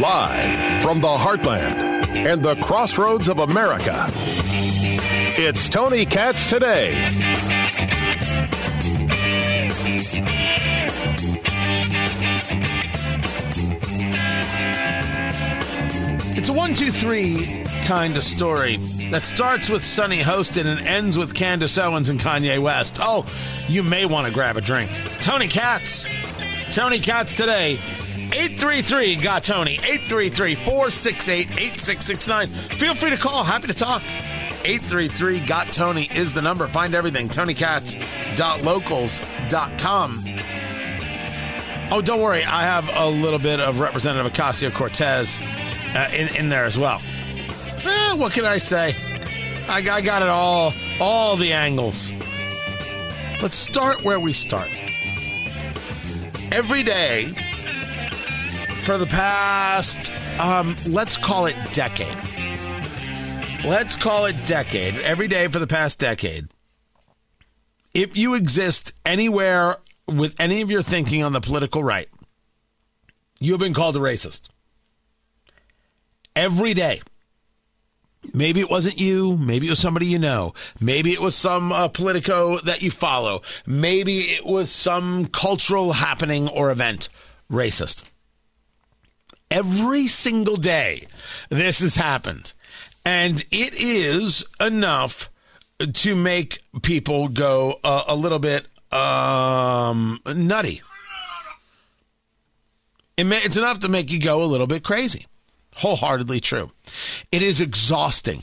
Live from the heartland and the crossroads of America, it's Tony Katz today. It's a one, two, three kind of story that starts with Sunny Hostin and ends with Candace Owens and Kanye West. Oh, you may want to grab a drink. Tony Katz. Tony Katz today. 833 got Tony. 833 468 8669. Feel free to call. Happy to talk. 833 got Tony is the number. Find everything. TonyKatz.locals.com. Oh, don't worry. I have a little bit of Representative Ocasio Cortez uh, in, in there as well. Eh, what can I say? I, I got it all, all the angles. Let's start where we start. Every day for the past, um, let's call it decade. Let's call it decade. Every day for the past decade. If you exist anywhere with any of your thinking on the political right, you have been called a racist. Every day. Maybe it wasn't you. Maybe it was somebody you know. Maybe it was some uh, politico that you follow. Maybe it was some cultural happening or event. Racist. Every single day, this has happened. And it is enough to make people go uh, a little bit um, nutty. It may, it's enough to make you go a little bit crazy. Wholeheartedly true. It is exhausting.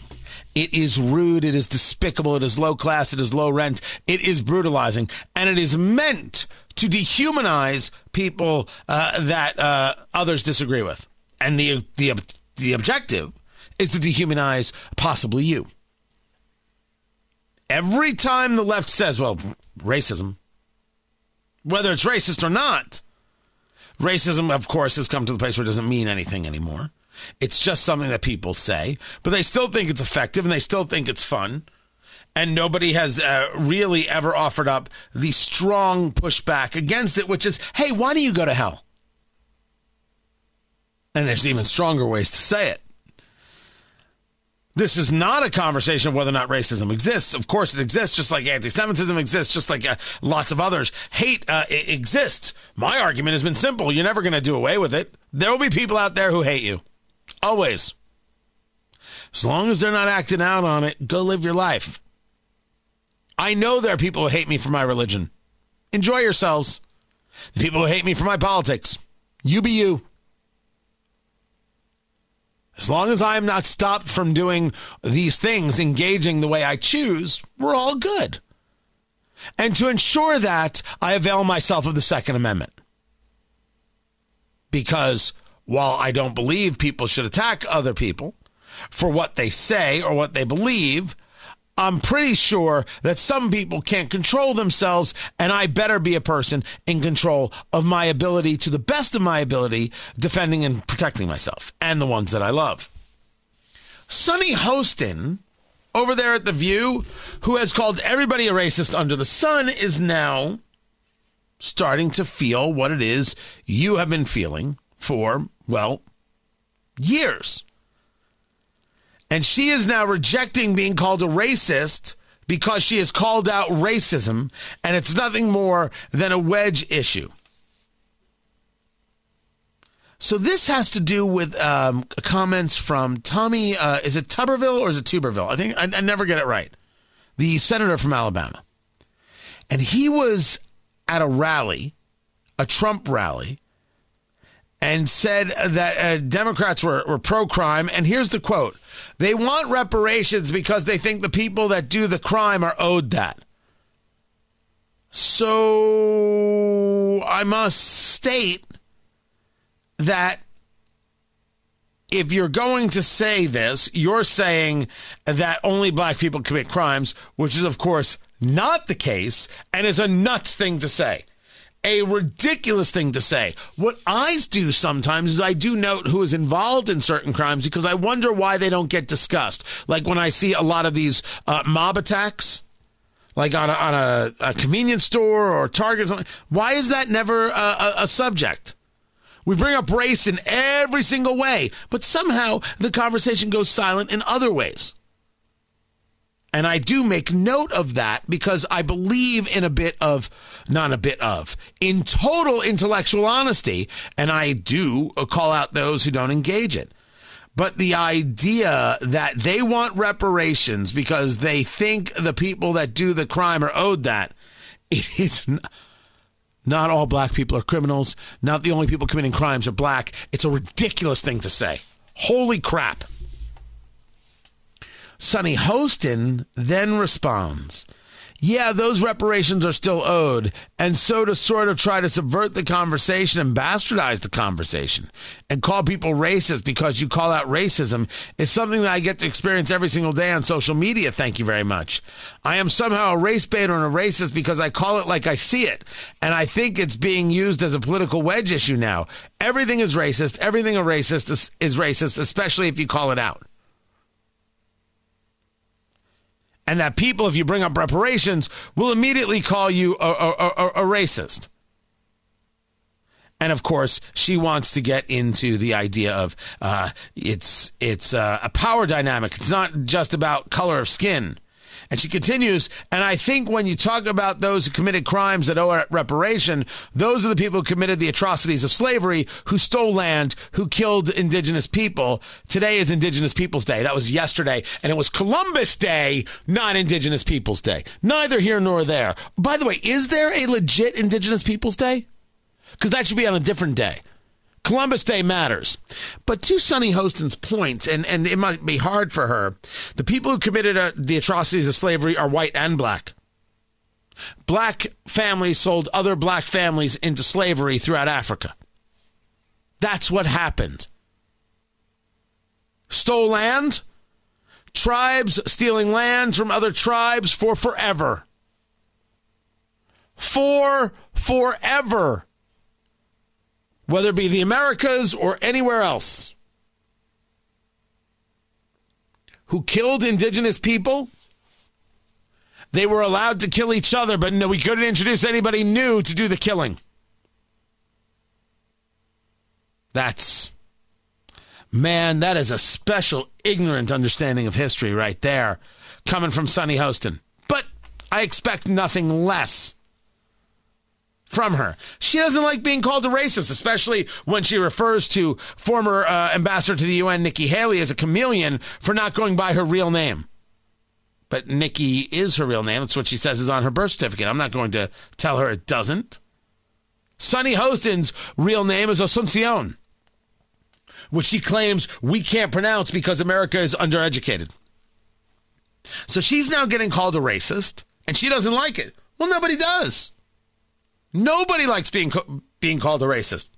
It is rude. It is despicable. It is low class. It is low rent. It is brutalizing. And it is meant to dehumanize people uh, that uh, others disagree with. And the, the, the objective is to dehumanize possibly you. Every time the left says, well, racism, whether it's racist or not, racism, of course, has come to the place where it doesn't mean anything anymore. It's just something that people say, but they still think it's effective and they still think it's fun. And nobody has uh, really ever offered up the strong pushback against it, which is, hey, why don't you go to hell? And there's even stronger ways to say it. This is not a conversation of whether or not racism exists. Of course, it exists, just like anti-Semitism exists, just like uh, lots of others. Hate uh, exists. My argument has been simple: you're never going to do away with it. There will be people out there who hate you, always. As long as they're not acting out on it, go live your life. I know there are people who hate me for my religion. Enjoy yourselves. The people who hate me for my politics, you be you. As long as I am not stopped from doing these things, engaging the way I choose, we're all good. And to ensure that, I avail myself of the Second Amendment. Because while I don't believe people should attack other people for what they say or what they believe, I'm pretty sure that some people can't control themselves, and I better be a person in control of my ability to the best of my ability, defending and protecting myself and the ones that I love. Sunny Hostin, over there at The View, who has called everybody a racist under the sun, is now starting to feel what it is you have been feeling for, well, years. And she is now rejecting being called a racist because she has called out racism, and it's nothing more than a wedge issue. So this has to do with um, comments from Tommy. Uh, is it Tuberville or is it Tuberville? I think I, I never get it right. The senator from Alabama, and he was at a rally, a Trump rally, and said that uh, Democrats were, were pro crime. And here's the quote They want reparations because they think the people that do the crime are owed that. So I must state that if you're going to say this, you're saying that only black people commit crimes, which is, of course, not the case and is a nuts thing to say. A ridiculous thing to say. What I do sometimes is I do note who is involved in certain crimes because I wonder why they don't get discussed. Like when I see a lot of these uh, mob attacks like on a, on a, a convenience store or Target. Or. Why is that never a, a, a subject? We bring up race in every single way, but somehow the conversation goes silent in other ways. And I do make note of that because I believe in a bit of, not a bit of, in total intellectual honesty. And I do call out those who don't engage it. But the idea that they want reparations because they think the people that do the crime are owed that, it is not all black people are criminals. Not the only people committing crimes are black. It's a ridiculous thing to say. Holy crap. Sunny Hostin then responds, yeah, those reparations are still owed. And so to sort of try to subvert the conversation and bastardize the conversation and call people racist because you call out racism is something that I get to experience every single day on social media. Thank you very much. I am somehow a race baiter and a racist because I call it like I see it. And I think it's being used as a political wedge issue now. Everything is racist. Everything a racist is, is racist, especially if you call it out. And that people, if you bring up reparations, will immediately call you a, a, a, a, racist. And of course, she wants to get into the idea of uh, it's it's uh, a power dynamic. It's not just about color of skin. And she continues, and I think when you talk about those who committed crimes that owe reparation, those are the people who committed the atrocities of slavery, who stole land, who killed indigenous people. Today is Indigenous Peoples Day. That was yesterday, and it was Columbus Day, not Indigenous Peoples Day. Neither here nor there. By the way, is there a legit Indigenous Peoples Day? Because that should be on a different day. Columbus Day matters. But to Sunny Hostin's point, and, and it might be hard for her, the people who committed uh, the atrocities of slavery are white and black. Black families sold other black families into slavery throughout Africa. That's what happened. Stole land, tribes stealing land from other tribes for forever. For forever whether it be the Americas or anywhere else, who killed indigenous people. They were allowed to kill each other, but no, we couldn't introduce anybody new to do the killing. That's, man, that is a special, ignorant understanding of history right there, coming from Sunny Hostin. But I expect nothing less from her. She doesn't like being called a racist, especially when she refers to former uh, ambassador to the UN, Nikki Haley, as a chameleon for not going by her real name. But Nikki is her real name. That's what she says is on her birth certificate. I'm not going to tell her it doesn't. Sunny Hostin's real name is Asuncion, which she claims we can't pronounce because America is undereducated. So she's now getting called a racist, and she doesn't like it. Well, nobody does. Nobody likes being being called a racist.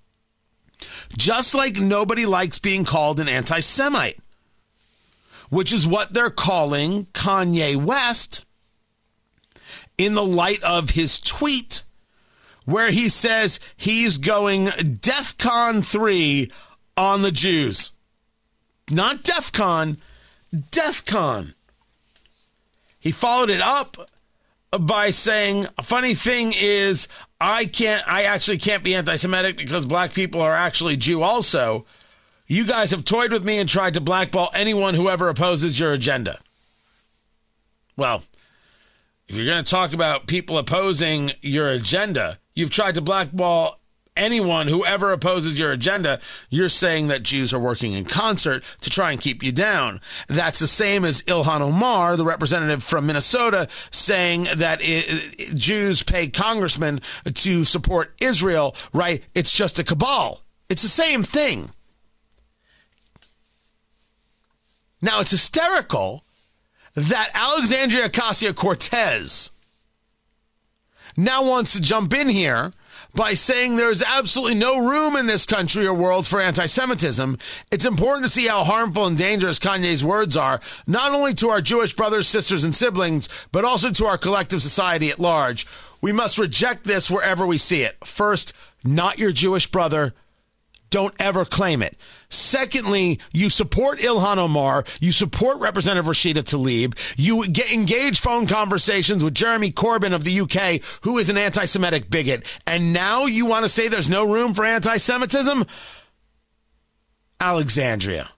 Just like nobody likes being called an anti-Semite, which is what they're calling Kanye West in the light of his tweet where he says he's going DEFCON 3 on the Jews. Not DEFCON, DEFCON. He followed it up by saying, a funny thing is, I can't, I actually can't be anti Semitic because black people are actually Jew also. You guys have toyed with me and tried to blackball anyone who ever opposes your agenda. Well, if you're going to talk about people opposing your agenda, you've tried to blackball anyone who ever opposes your agenda, you're saying that Jews are working in concert to try and keep you down. That's the same as Ilhan Omar, the representative from Minnesota, saying that it, Jews pay congressmen to support Israel, right? It's just a cabal. It's the same thing. Now, it's hysterical that Alexandria Ocasio Cortez now wants to jump in here by saying there's absolutely no room in this country or world for anti Semitism, it's important to see how harmful and dangerous Kanye's words are, not only to our Jewish brothers, sisters, and siblings, but also to our collective society at large. We must reject this wherever we see it. First, not your Jewish brother. don't ever claim it. Secondly, you support Ilhan Omar. You support Representative Rashida Tlaib. You get engaged phone conversations with Jeremy Corbyn of the UK, who is an anti Semitic bigot. And now you want to say there's no room for anti Semitism? Alexandria.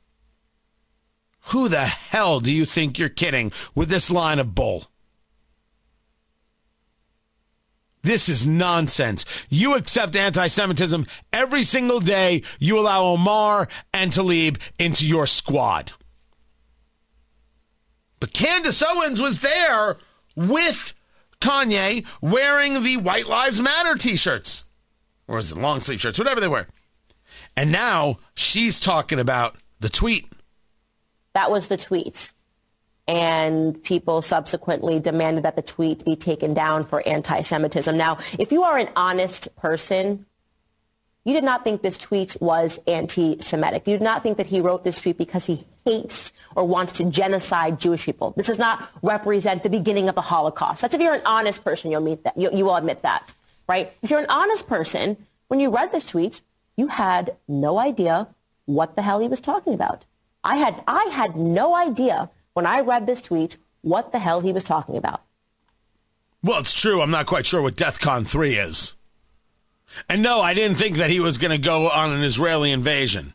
Who the hell do you think you're kidding with this line of bull? This is nonsense. You accept anti Semitism every single day. You allow Omar and Tlaib into your squad. But Candace Owens was there with Kanye wearing the White Lives Matter t shirts, or is it long sleeve shirts, whatever they were. And now she's talking about the tweet. That was the tweet and people subsequently demanded that the tweet be taken down for anti-Semitism. Now, if you are an honest person, you did not think this tweet was anti-Semitic. You did not think that he wrote this tweet because he hates or wants to genocide Jewish people. This does not represent the beginning of the Holocaust. That's if you're an honest person, you'll meet that. You, you will admit that, right? If you're an honest person, when you read this tweet, you had no idea what the hell he was talking about. I had, I had no idea when I read this tweet what the hell he was talking about. Well, it's true. I'm not quite sure what DEFCON 3 is. And no, I didn't think that he was going to go on an Israeli invasion.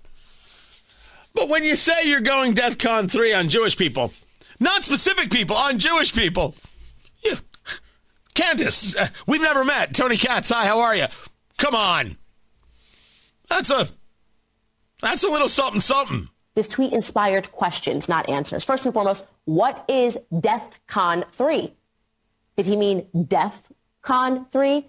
But when you say you're going DEFCON 3 on Jewish people, not specific people, on Jewish people, you, Candace, uh, we've never met. Tony Katz, hi, how are you? Come on. That's a, that's a little something something. This tweet inspired questions, not answers. First and foremost, what is DEFCON 3? Did he mean DEFCON 3,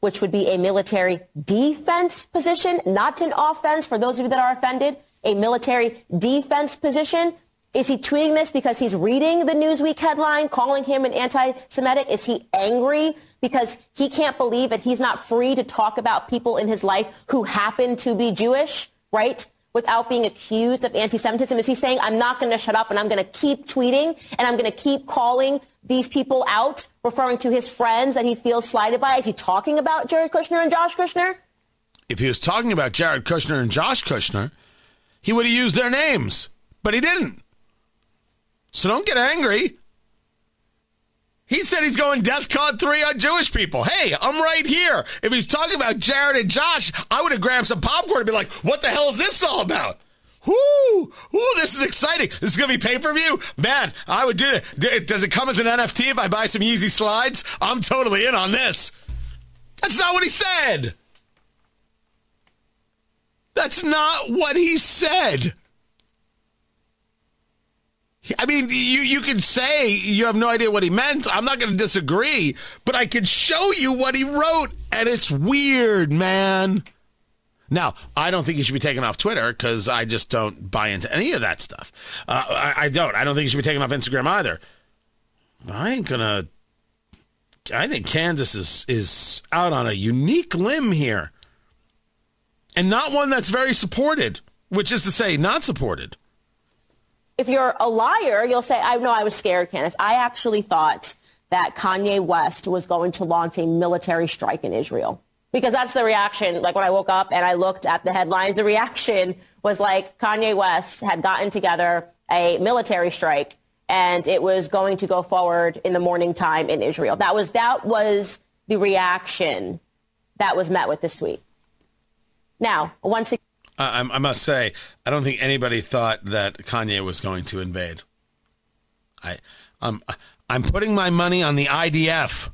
which would be a military defense position, not an offense for those of you that are offended? A military defense position? Is he tweeting this because he's reading the Newsweek headline calling him an anti-Semitic? Is he angry because he can't believe that he's not free to talk about people in his life who happen to be Jewish, right? Without being accused of anti-Semitism? Is he saying, I'm not going to shut up and I'm going to keep tweeting and I'm going to keep calling these people out, referring to his friends that he feels slighted by? Is he talking about Jared Kushner and Josh Kushner? If he was talking about Jared Kushner and Josh Kushner, he would have used their names, but he didn't. So don't get angry. He said he's going DEFCON 3 on Jewish people. Hey, I'm right here. If he's talking about Jared and Josh, I would have grabbed some popcorn and be like, what the hell is this all about? Whoo! Whoo, this is exciting. This is going to be pay per view? Man, I would do it. Does it come as an NFT if I buy some Yeezy slides? I'm totally in on this. That's not what he said. That's not what he said. I mean, you you can say you have no idea what he meant. I'm not going to disagree, but I can show you what he wrote, and it's weird, man. Now, I don't think he should be taken off Twitter because I just don't buy into any of that stuff. Uh, I, I, don't. I don't think he should be taken off Instagram either. I ain't gonna. I think Candace is is out on a unique limb here, and not one that's very supported. Which is to say, not supported if you're a liar, you'll say, I know I was scared, Candace. I actually thought that Kanye West was going to launch a military strike in Israel. Because that's the reaction. Like when I woke up and I looked at the headlines, the reaction was like Kanye West had gotten together a military strike and it was going to go forward in the morning time in Israel. That was, that was the reaction that was met with this tweet. Now, once again, I, I must say, I don't think anybody thought that Kanye was going to invade. I, I'm, I'm putting my money on the IDF.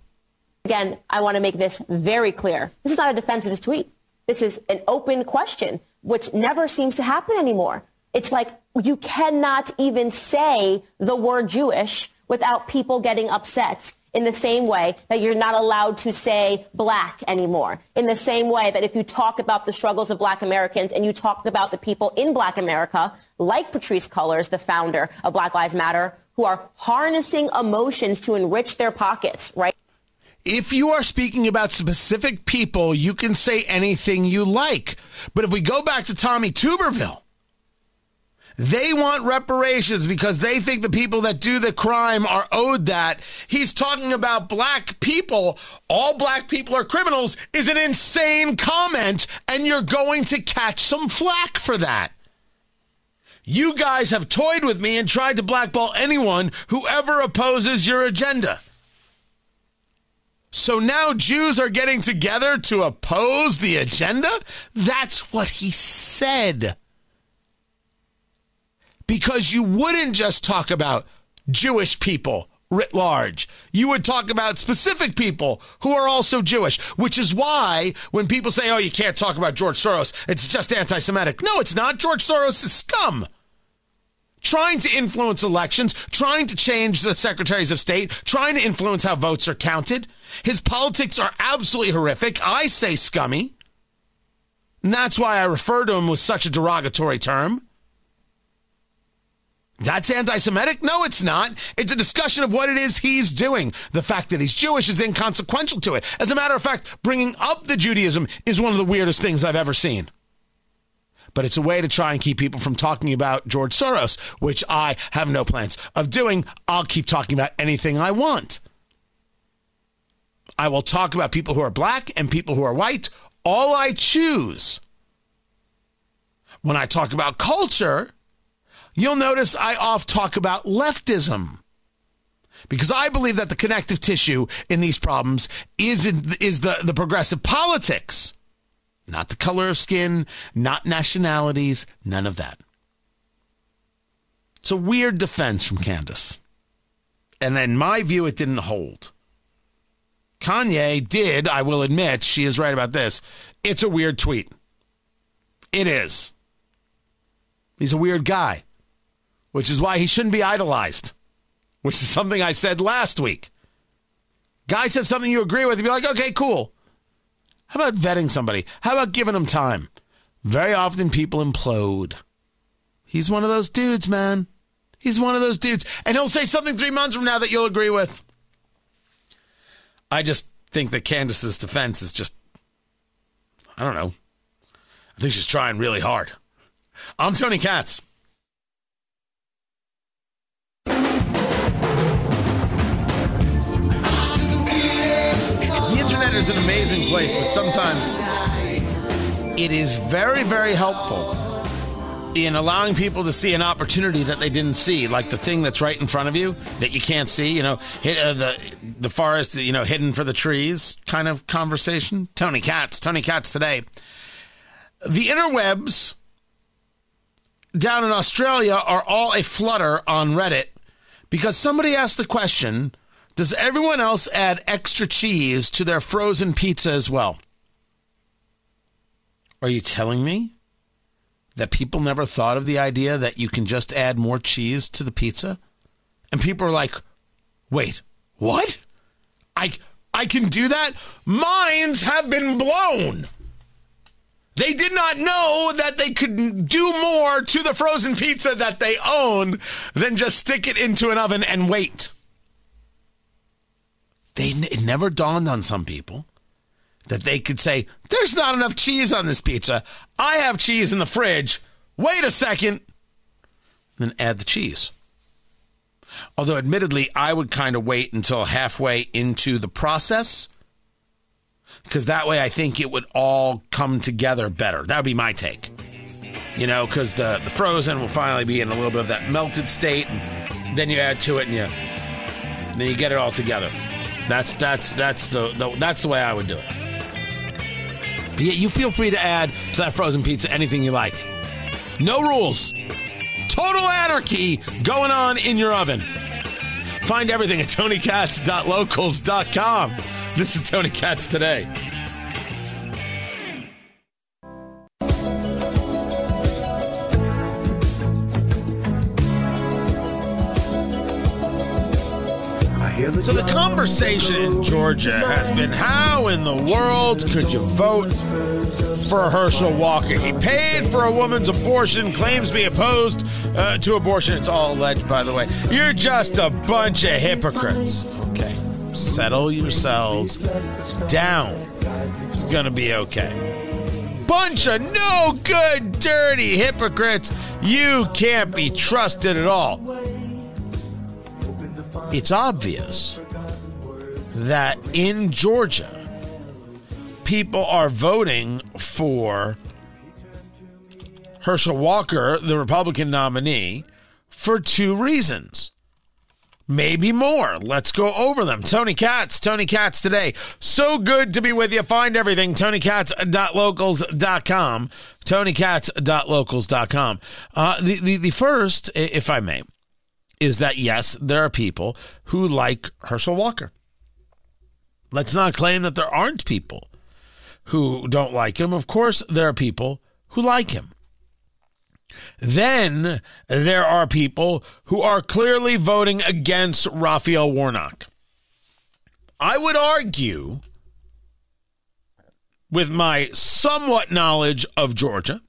Again, I want to make this very clear. This is not a defensive tweet. This is an open question, which never seems to happen anymore. It's like you cannot even say the word Jewish without people getting upset in the same way that you're not allowed to say black anymore. In the same way that if you talk about the struggles of black Americans and you talk about the people in black America, like Patrisse Cullors, the founder of Black Lives Matter, who are harnessing emotions to enrich their pockets, right? If you are speaking about specific people, you can say anything you like. But if we go back to Tommy Tuberville, They want reparations because they think the people that do the crime are owed that. He's talking about black people. All black people are criminals is an insane comment, and you're going to catch some flack for that. You guys have toyed with me and tried to blackball anyone who ever opposes your agenda. So now Jews are getting together to oppose the agenda? That's what he said because you wouldn't just talk about Jewish people writ large. You would talk about specific people who are also Jewish, which is why when people say, oh, you can't talk about George Soros, it's just anti Semitic. No, it's not. George Soros is scum. Trying to influence elections, trying to change the secretaries of state, trying to influence how votes are counted. His politics are absolutely horrific. I say scummy. And that's why I refer to him with such a derogatory term. That's anti Semitic? No, it's not. It's a discussion of what it is he's doing. The fact that he's Jewish is inconsequential to it. As a matter of fact, bringing up the Judaism is one of the weirdest things I've ever seen. But it's a way to try and keep people from talking about George Soros, which I have no plans of doing. I'll keep talking about anything I want. I will talk about people who are black and people who are white, all I choose. When I talk about culture, You'll notice I oft talk about leftism because I believe that the connective tissue in these problems is in, is the, the progressive politics, not the color of skin, not nationalities, none of that. It's a weird defense from Candace. And in my view, it didn't hold. Kanye did, I will admit, she is right about this. It's a weird tweet. It is. He's a weird guy which is why he shouldn't be idolized, which is something I said last week. Guy says something you agree with, you'd be like, okay, cool. How about vetting somebody? How about giving them time? Very often people implode. He's one of those dudes, man. He's one of those dudes. And he'll say something three months from now that you'll agree with. I just think that Candace's defense is just, I don't know. I think she's trying really hard. I'm Tony Katz. Is an amazing place, but sometimes it is very, very helpful in allowing people to see an opportunity that they didn't see, like the thing that's right in front of you that you can't see. You know, hit, uh, the the forest, you know, hidden for the trees, kind of conversation. Tony Katz, Tony Katz today. The interwebs down in Australia are all a flutter on Reddit because somebody asked the question does everyone else add extra cheese to their frozen pizza as well? Are you telling me that people never thought of the idea that you can just add more cheese to the pizza? And people are like, wait, what? I, I can do that? Minds have been blown. They did not know that they could do more to the frozen pizza that they own than just stick it into an oven and wait. They it never dawned on some people that they could say, "There's not enough cheese on this pizza. I have cheese in the fridge. Wait a second. Then add the cheese. Although, admittedly, I would kind of wait until halfway into the process because that way I think it would all come together better. That would be my take. You know, because the, the frozen will finally be in a little bit of that melted state, and then you add to it and you then you get it all together. That's that's that's the, the that's the way I would do it. Yeah, you feel free to add to that frozen pizza anything you like. No rules. Total anarchy going on in your oven. Find everything at tonykatz.locals.com. This is Tony Katz today. So the conversation in Georgia has been how in the world could you vote for Herschel Walker? He paid for a woman's abortion, claims to be opposed uh, to abortion. It's all alleged, by the way. You're just a bunch of hypocrites. Okay, settle yourselves down. It's going to be okay. bunch of no good, dirty hypocrites. You can't be trusted at all. It's obvious that in Georgia, people are voting for Herschel Walker, the Republican nominee, for two reasons. Maybe more. Let's go over them. Tony Katz, Tony Katz today. So good to be with you. Find everything, tonykatz.locals.com. Tonykatz.locals.com. Uh, the, the, the first, if I may, is that yes, there are people who like Herschel Walker. Let's not claim that there aren't people who don't like him. Of course, there are people who like him. Then there are people who are clearly voting against Raphael Warnock. I would argue, with my somewhat knowledge of Georgia,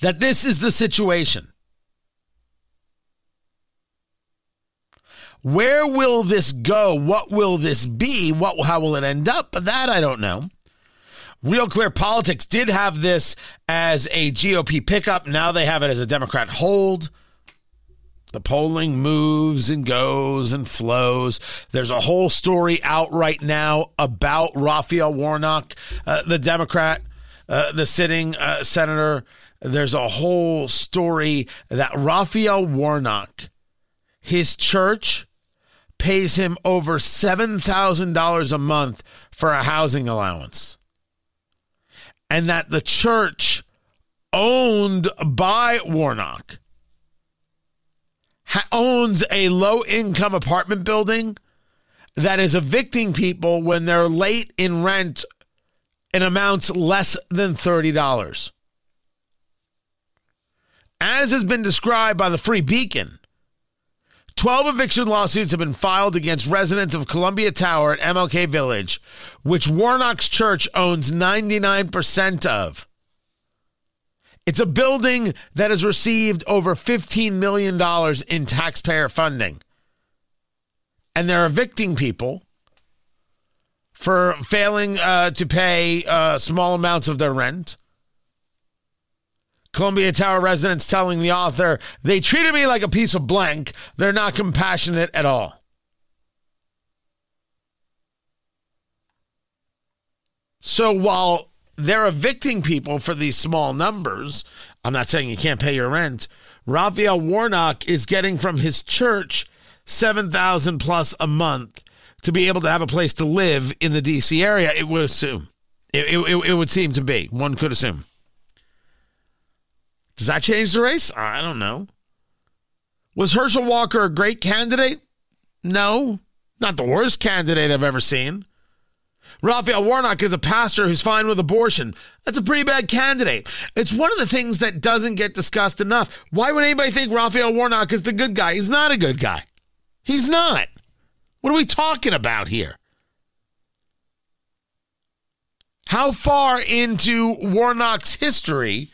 that this is the situation. Where will this go? What will this be? What how will it end up? But that I don't know. Real Clear Politics did have this as a GOP pickup. Now they have it as a Democrat hold. The polling moves and goes and flows. There's a whole story out right now about Raphael Warnock, uh, the Democrat, uh, the sitting uh, senator. There's a whole story that Raphael Warnock, his church, pays him over $7,000 a month for a housing allowance and that the church owned by Warnock ha- owns a low income apartment building that is evicting people when they're late in rent in amounts less than $30. As has been described by the Free Beacon, 12 eviction lawsuits have been filed against residents of Columbia Tower at MLK Village, which Warnock's church owns 99% of. It's a building that has received over $15 million in taxpayer funding. And they're evicting people for failing uh, to pay uh, small amounts of their rent. Columbia Tower residents telling the author, they treated me like a piece of blank. They're not compassionate at all. So while they're evicting people for these small numbers, I'm not saying you can't pay your rent. Raphael Warnock is getting from his church 7,000 plus a month to be able to have a place to live in the DC area, it would assume. It, it, it would seem to be. One could assume. Does that change the race? I don't know. Was Herschel Walker a great candidate? No, not the worst candidate I've ever seen. Raphael Warnock is a pastor who's fine with abortion. That's a pretty bad candidate. It's one of the things that doesn't get discussed enough. Why would anybody think Raphael Warnock is the good guy? He's not a good guy. He's not. What are we talking about here? How far into Warnock's history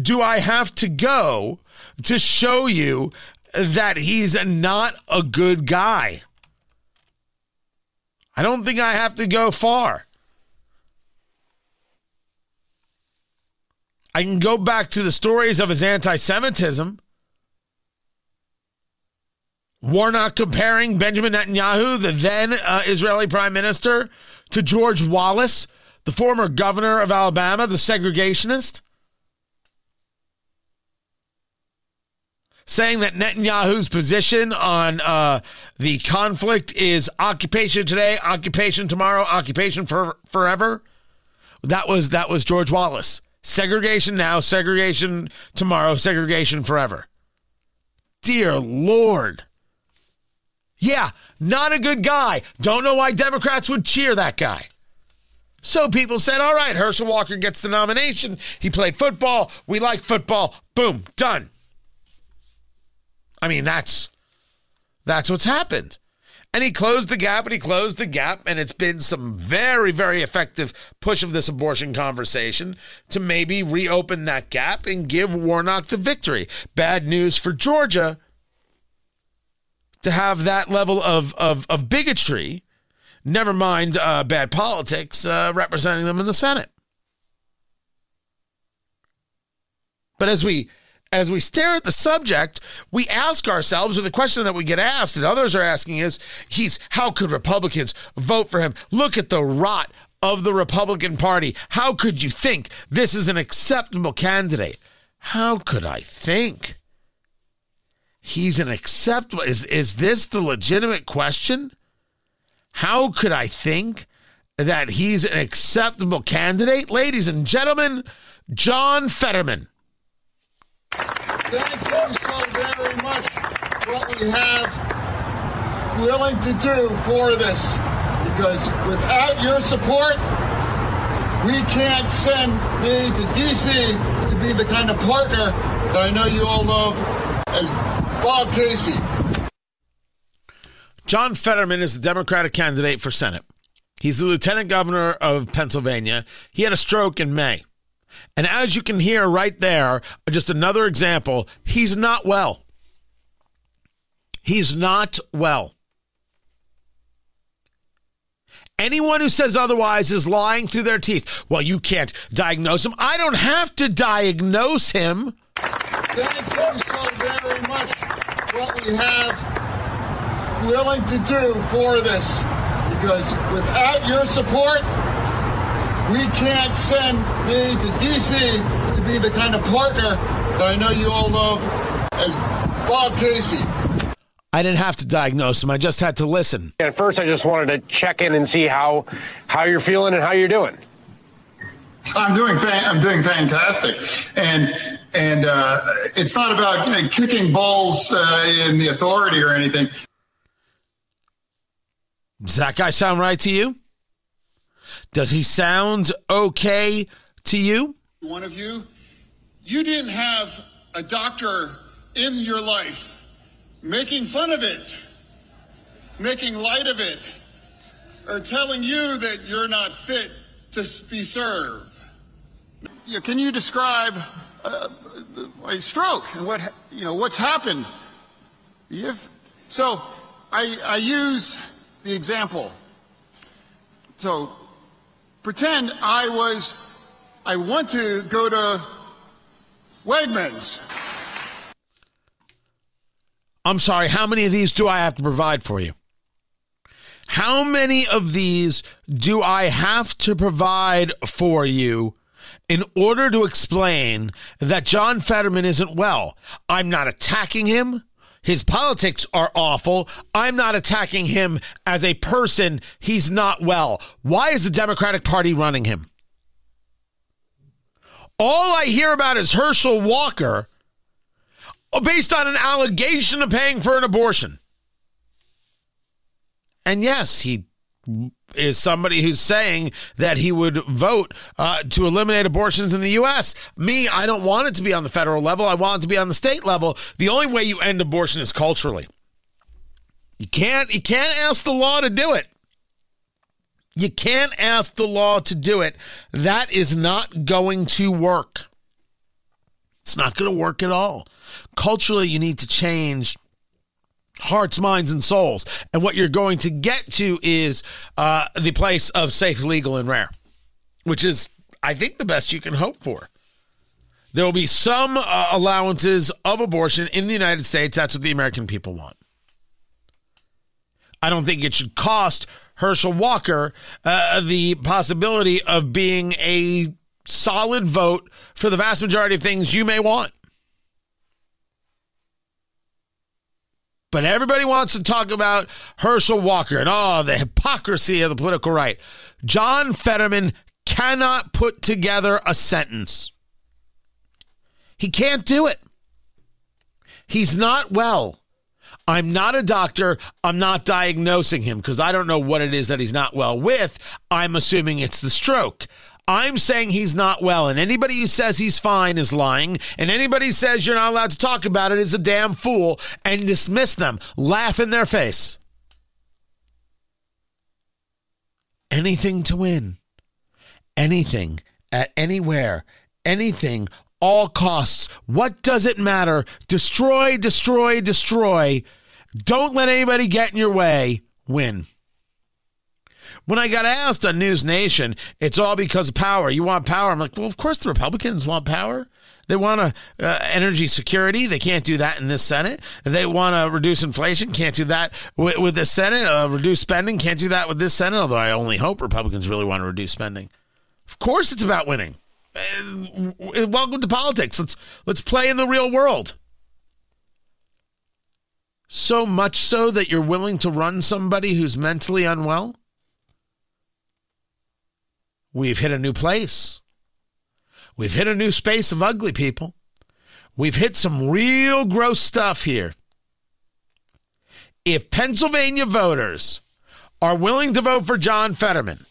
do I have to go to show you that he's not a good guy? I don't think I have to go far. I can go back to the stories of his anti Semitism. Warnock comparing Benjamin Netanyahu, the then uh, Israeli prime minister, to George Wallace, the former governor of Alabama, the segregationist. Saying that Netanyahu's position on uh, the conflict is occupation today, occupation tomorrow, occupation for forever. That was that was George Wallace. Segregation now, segregation tomorrow, segregation forever. Dear Lord. Yeah, not a good guy. Don't know why Democrats would cheer that guy. So people said, all right, Herschel Walker gets the nomination. He played football. We like football. Boom, done. I mean, that's that's what's happened. And he closed the gap and he closed the gap. And it's been some very, very effective push of this abortion conversation to maybe reopen that gap and give Warnock the victory. Bad news for Georgia to have that level of, of, of bigotry, never mind uh, bad politics, uh, representing them in the Senate. But as we as we stare at the subject, we ask ourselves, or the question that we get asked, and others are asking is, he's how could Republicans vote for him? Look at the rot of the Republican Party. How could you think this is an acceptable candidate? How could I think? He's an acceptable is is this the legitimate question? How could I think that he's an acceptable candidate? Ladies and gentlemen, John Fetterman. Thank you so very much for what we have willing to do for this. Because without your support, we can't send me to DC to be the kind of partner that I know you all love as Bob Casey. John Fetterman is the Democratic candidate for Senate. He's the lieutenant governor of Pennsylvania. He had a stroke in May. And as you can hear right there, just another example, he's not well. He's not well. Anyone who says otherwise is lying through their teeth. Well, you can't diagnose him. I don't have to diagnose him. Thank you so very much what we have willing to do for this. Because without your support, we can't send me to DC to be the kind of partner that I know you all love as Bob Casey. I didn't have to diagnose him. I just had to listen. At first, I just wanted to check in and see how how you're feeling and how you're doing. I'm doing fa- I'm doing fantastic, and and uh, it's not about uh, kicking balls uh, in the authority or anything. Does that guy sound right to you? Does he sound okay to you? One of you, you didn't have a doctor in your life making fun of it, making light of it, or telling you that you're not fit to be served. Yeah, can you describe uh, a stroke and what you know what's happened? If, so, I, I use the example. So, pretend I was, I want to go to Wegmans. I'm sorry, how many of these do I have to provide for you? How many of these do I have to provide for you in order to explain that John Fetterman isn't well? I'm not attacking him. His politics are awful. I'm not attacking him as a person. He's not well. Why is the Democratic Party running him? All I hear about is Herschel Walker based on an allegation of paying for an abortion. And yes, he is somebody who's saying that he would vote uh, to eliminate abortions in the U.S. Me, I don't want it to be on the federal level. I want it to be on the state level. The only way you end abortion is culturally. You can't. You can't ask the law to do it. You can't ask the law to do it. That is not going to work. It's not going to work at all. Culturally, you need to change hearts, minds, and souls. And what you're going to get to is uh, the place of safe, legal, and rare, which is, I think, the best you can hope for. There will be some uh, allowances of abortion in the United States. That's what the American people want. I don't think it should cost Herschel Walker uh, the possibility of being a solid vote for the vast majority of things you may want. But everybody wants to talk about Herschel Walker and oh, the hypocrisy of the political right. John Fetterman cannot put together a sentence. He can't do it. He's not well. I'm not a doctor. I'm not diagnosing him because I don't know what it is that he's not well with. I'm assuming it's the stroke. I'm saying he's not well, and anybody who says he's fine is lying, and anybody who says you're not allowed to talk about it is a damn fool, and dismiss them, laugh in their face. Anything to win, anything at anywhere, anything, all costs. What does it matter? Destroy, destroy, destroy. Don't let anybody get in your way. Win. When I got asked on News Nation, it's all because of power. You want power? I'm like, well, of course the Republicans want power. They want uh, energy security. They can't do that in this Senate. They want to reduce inflation. Can't do that with, with the Senate. Uh, reduce spending. Can't do that with this Senate. Although I only hope Republicans really want to reduce spending. Of course, it's about winning. Uh, welcome to politics. Let's let's play in the real world. So much so that you're willing to run somebody who's mentally unwell? We've hit a new place. We've hit a new space of ugly people. We've hit some real gross stuff here. If Pennsylvania voters are willing to vote for John Fetterman,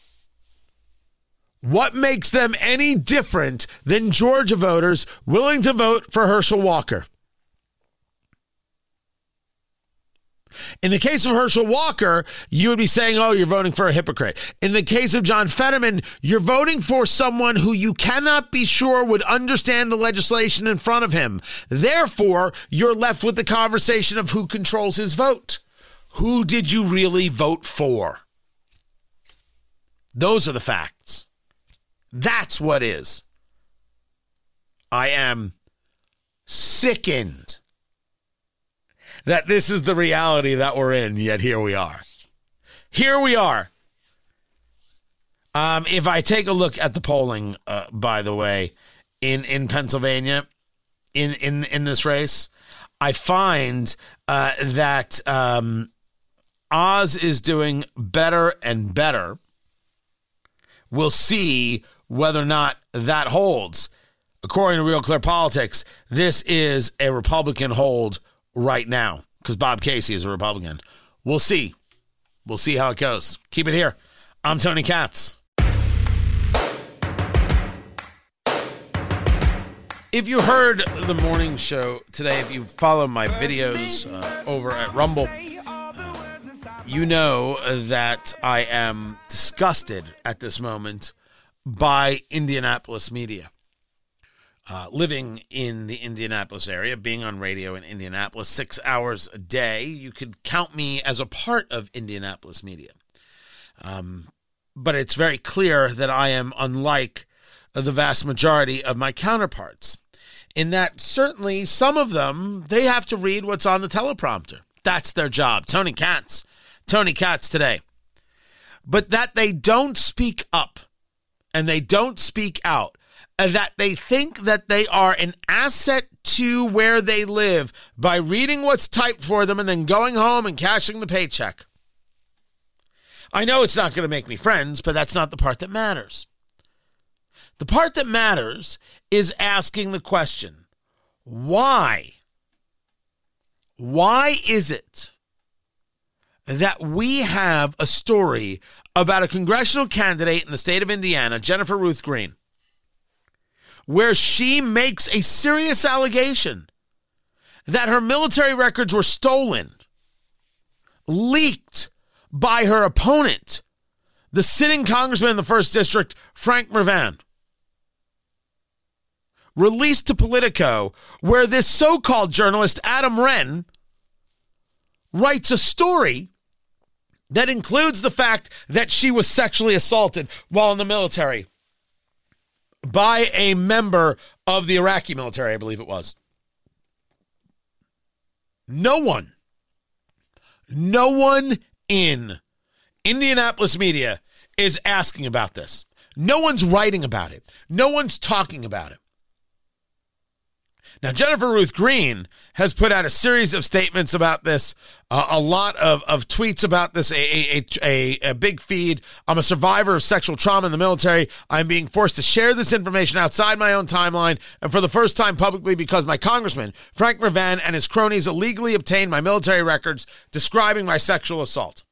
what makes them any different than Georgia voters willing to vote for Herschel Walker? In the case of Herschel Walker, you would be saying, oh, you're voting for a hypocrite. In the case of John Fetterman, you're voting for someone who you cannot be sure would understand the legislation in front of him. Therefore, you're left with the conversation of who controls his vote. Who did you really vote for? Those are the facts. That's what is. I am sickened that this is the reality that we're in, yet here we are. Here we are. Um, if I take a look at the polling, uh, by the way, in, in Pennsylvania, in, in, in this race, I find uh, that um, Oz is doing better and better. We'll see whether or not that holds. According to Real Clear Politics, this is a Republican hold right now because Bob Casey is a Republican. We'll see. We'll see how it goes. Keep it here. I'm Tony Katz. If you heard the morning show today, if you follow my videos uh, over at Rumble, you know that I am disgusted at this moment by Indianapolis media uh, living in the Indianapolis area, being on radio in Indianapolis six hours a day, you could count me as a part of Indianapolis media. Um, but it's very clear that I am unlike the vast majority of my counterparts, in that certainly some of them, they have to read what's on the teleprompter. That's their job. Tony Katz. Tony Katz today. But that they don't speak up and they don't speak out Uh, that they think that they are an asset to where they live by reading what's typed for them and then going home and cashing the paycheck. I know it's not going to make me friends, but that's not the part that matters. The part that matters is asking the question why? Why is it that we have a story about a congressional candidate in the state of Indiana, Jennifer Ruth Green, where she makes a serious allegation that her military records were stolen, leaked by her opponent, the sitting congressman in the first district, Frank Mrvan. Released to Politico, where this so called journalist, Adam Wren, writes a story that includes the fact that she was sexually assaulted while in the military by a member of the Iraqi military, I believe it was. No one, no one in Indianapolis media is asking about this. No one's writing about it. No one's talking about it. Now, Jennifer Ruth Green has put out a series of statements about this, uh, a lot of, of tweets about this, a, a, a, a big feed. I'm a survivor of sexual trauma in the military. I'm being forced to share this information outside my own timeline and for the first time publicly because my congressman, Frank Mrvan, and his cronies illegally obtained my military records describing my sexual assault.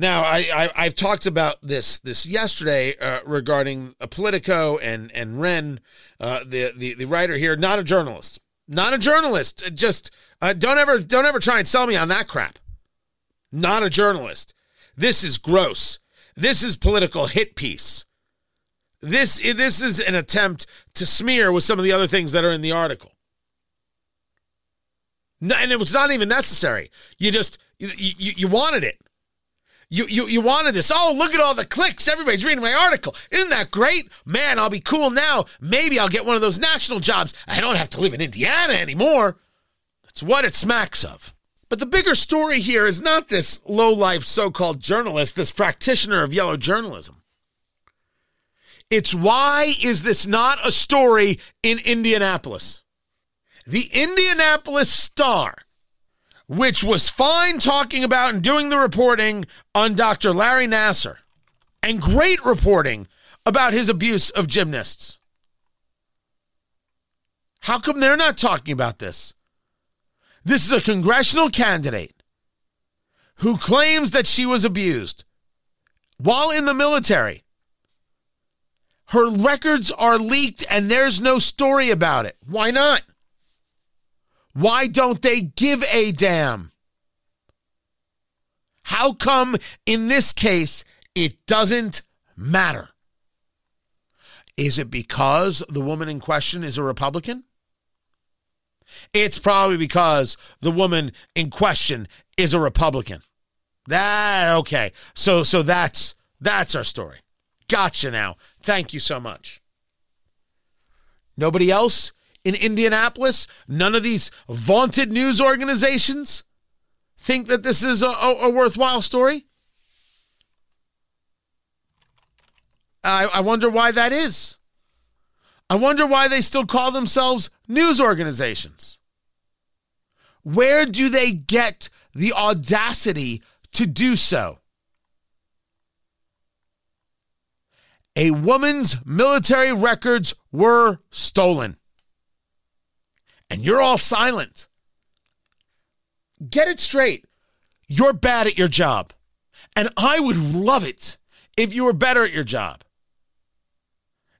Now, I, I have talked about this this yesterday uh, regarding a Politico and and Wren, uh, the, the the writer here, not a journalist, not a journalist. Just uh, don't ever don't ever try and sell me on that crap. Not a journalist. This is gross. This is political hit piece. This this is an attempt to smear with some of the other things that are in the article. No, and it was not even necessary. You just you, you, you wanted it. You, you you wanted this. Oh, look at all the clicks. Everybody's reading my article. Isn't that great? Man, I'll be cool now. Maybe I'll get one of those national jobs. I don't have to live in Indiana anymore. That's what it smacks of. But the bigger story here is not this low life so called journalist, this practitioner of yellow journalism. It's why is this not a story in Indianapolis? The Indianapolis Star which was fine talking about and doing the reporting on Dr. Larry Nassar, and great reporting about his abuse of gymnasts. How come they're not talking about this? This is a congressional candidate who claims that she was abused while in the military. Her records are leaked and there's no story about it. Why not? Why don't they give a damn? How come in this case it doesn't matter? Is it because the woman in question is a Republican? It's probably because the woman in question is a Republican. That okay. So so that's that's our story. Gotcha now. Thank you so much. Nobody else in Indianapolis, none of these vaunted news organizations think that this is a, a, a worthwhile story? I, I wonder why that is. I wonder why they still call themselves news organizations. Where do they get the audacity to do so? A woman's military records were stolen and you're all silent. Get it straight. You're bad at your job. And I would love it if you were better at your job.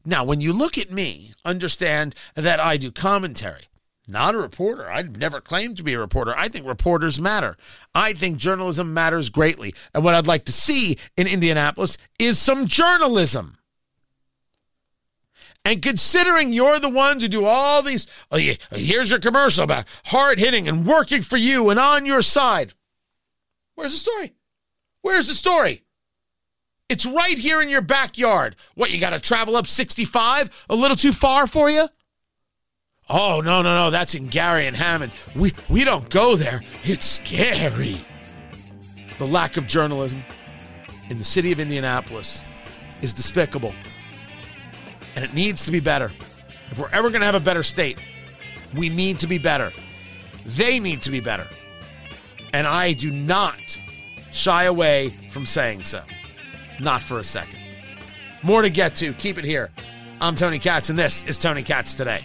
Now, when you look at me, understand that I do commentary, not a reporter. I've never claimed to be a reporter. I think reporters matter. I think journalism matters greatly. And what I'd like to see in Indianapolis is some journalism. And considering you're the ones who do all these, oh, yeah, here's your commercial about hard hitting and working for you and on your side. Where's the story? Where's the story? It's right here in your backyard. What, you got to travel up 65? A little too far for you? Oh, no, no, no. That's in Gary and Hammond. We, we don't go there. It's scary. The lack of journalism in the city of Indianapolis is despicable and it needs to be better. If we're ever going to have a better state, we need to be better. They need to be better. And I do not shy away from saying so. Not for a second. More to get to. Keep it here. I'm Tony Katz, and this is Tony Katz Today.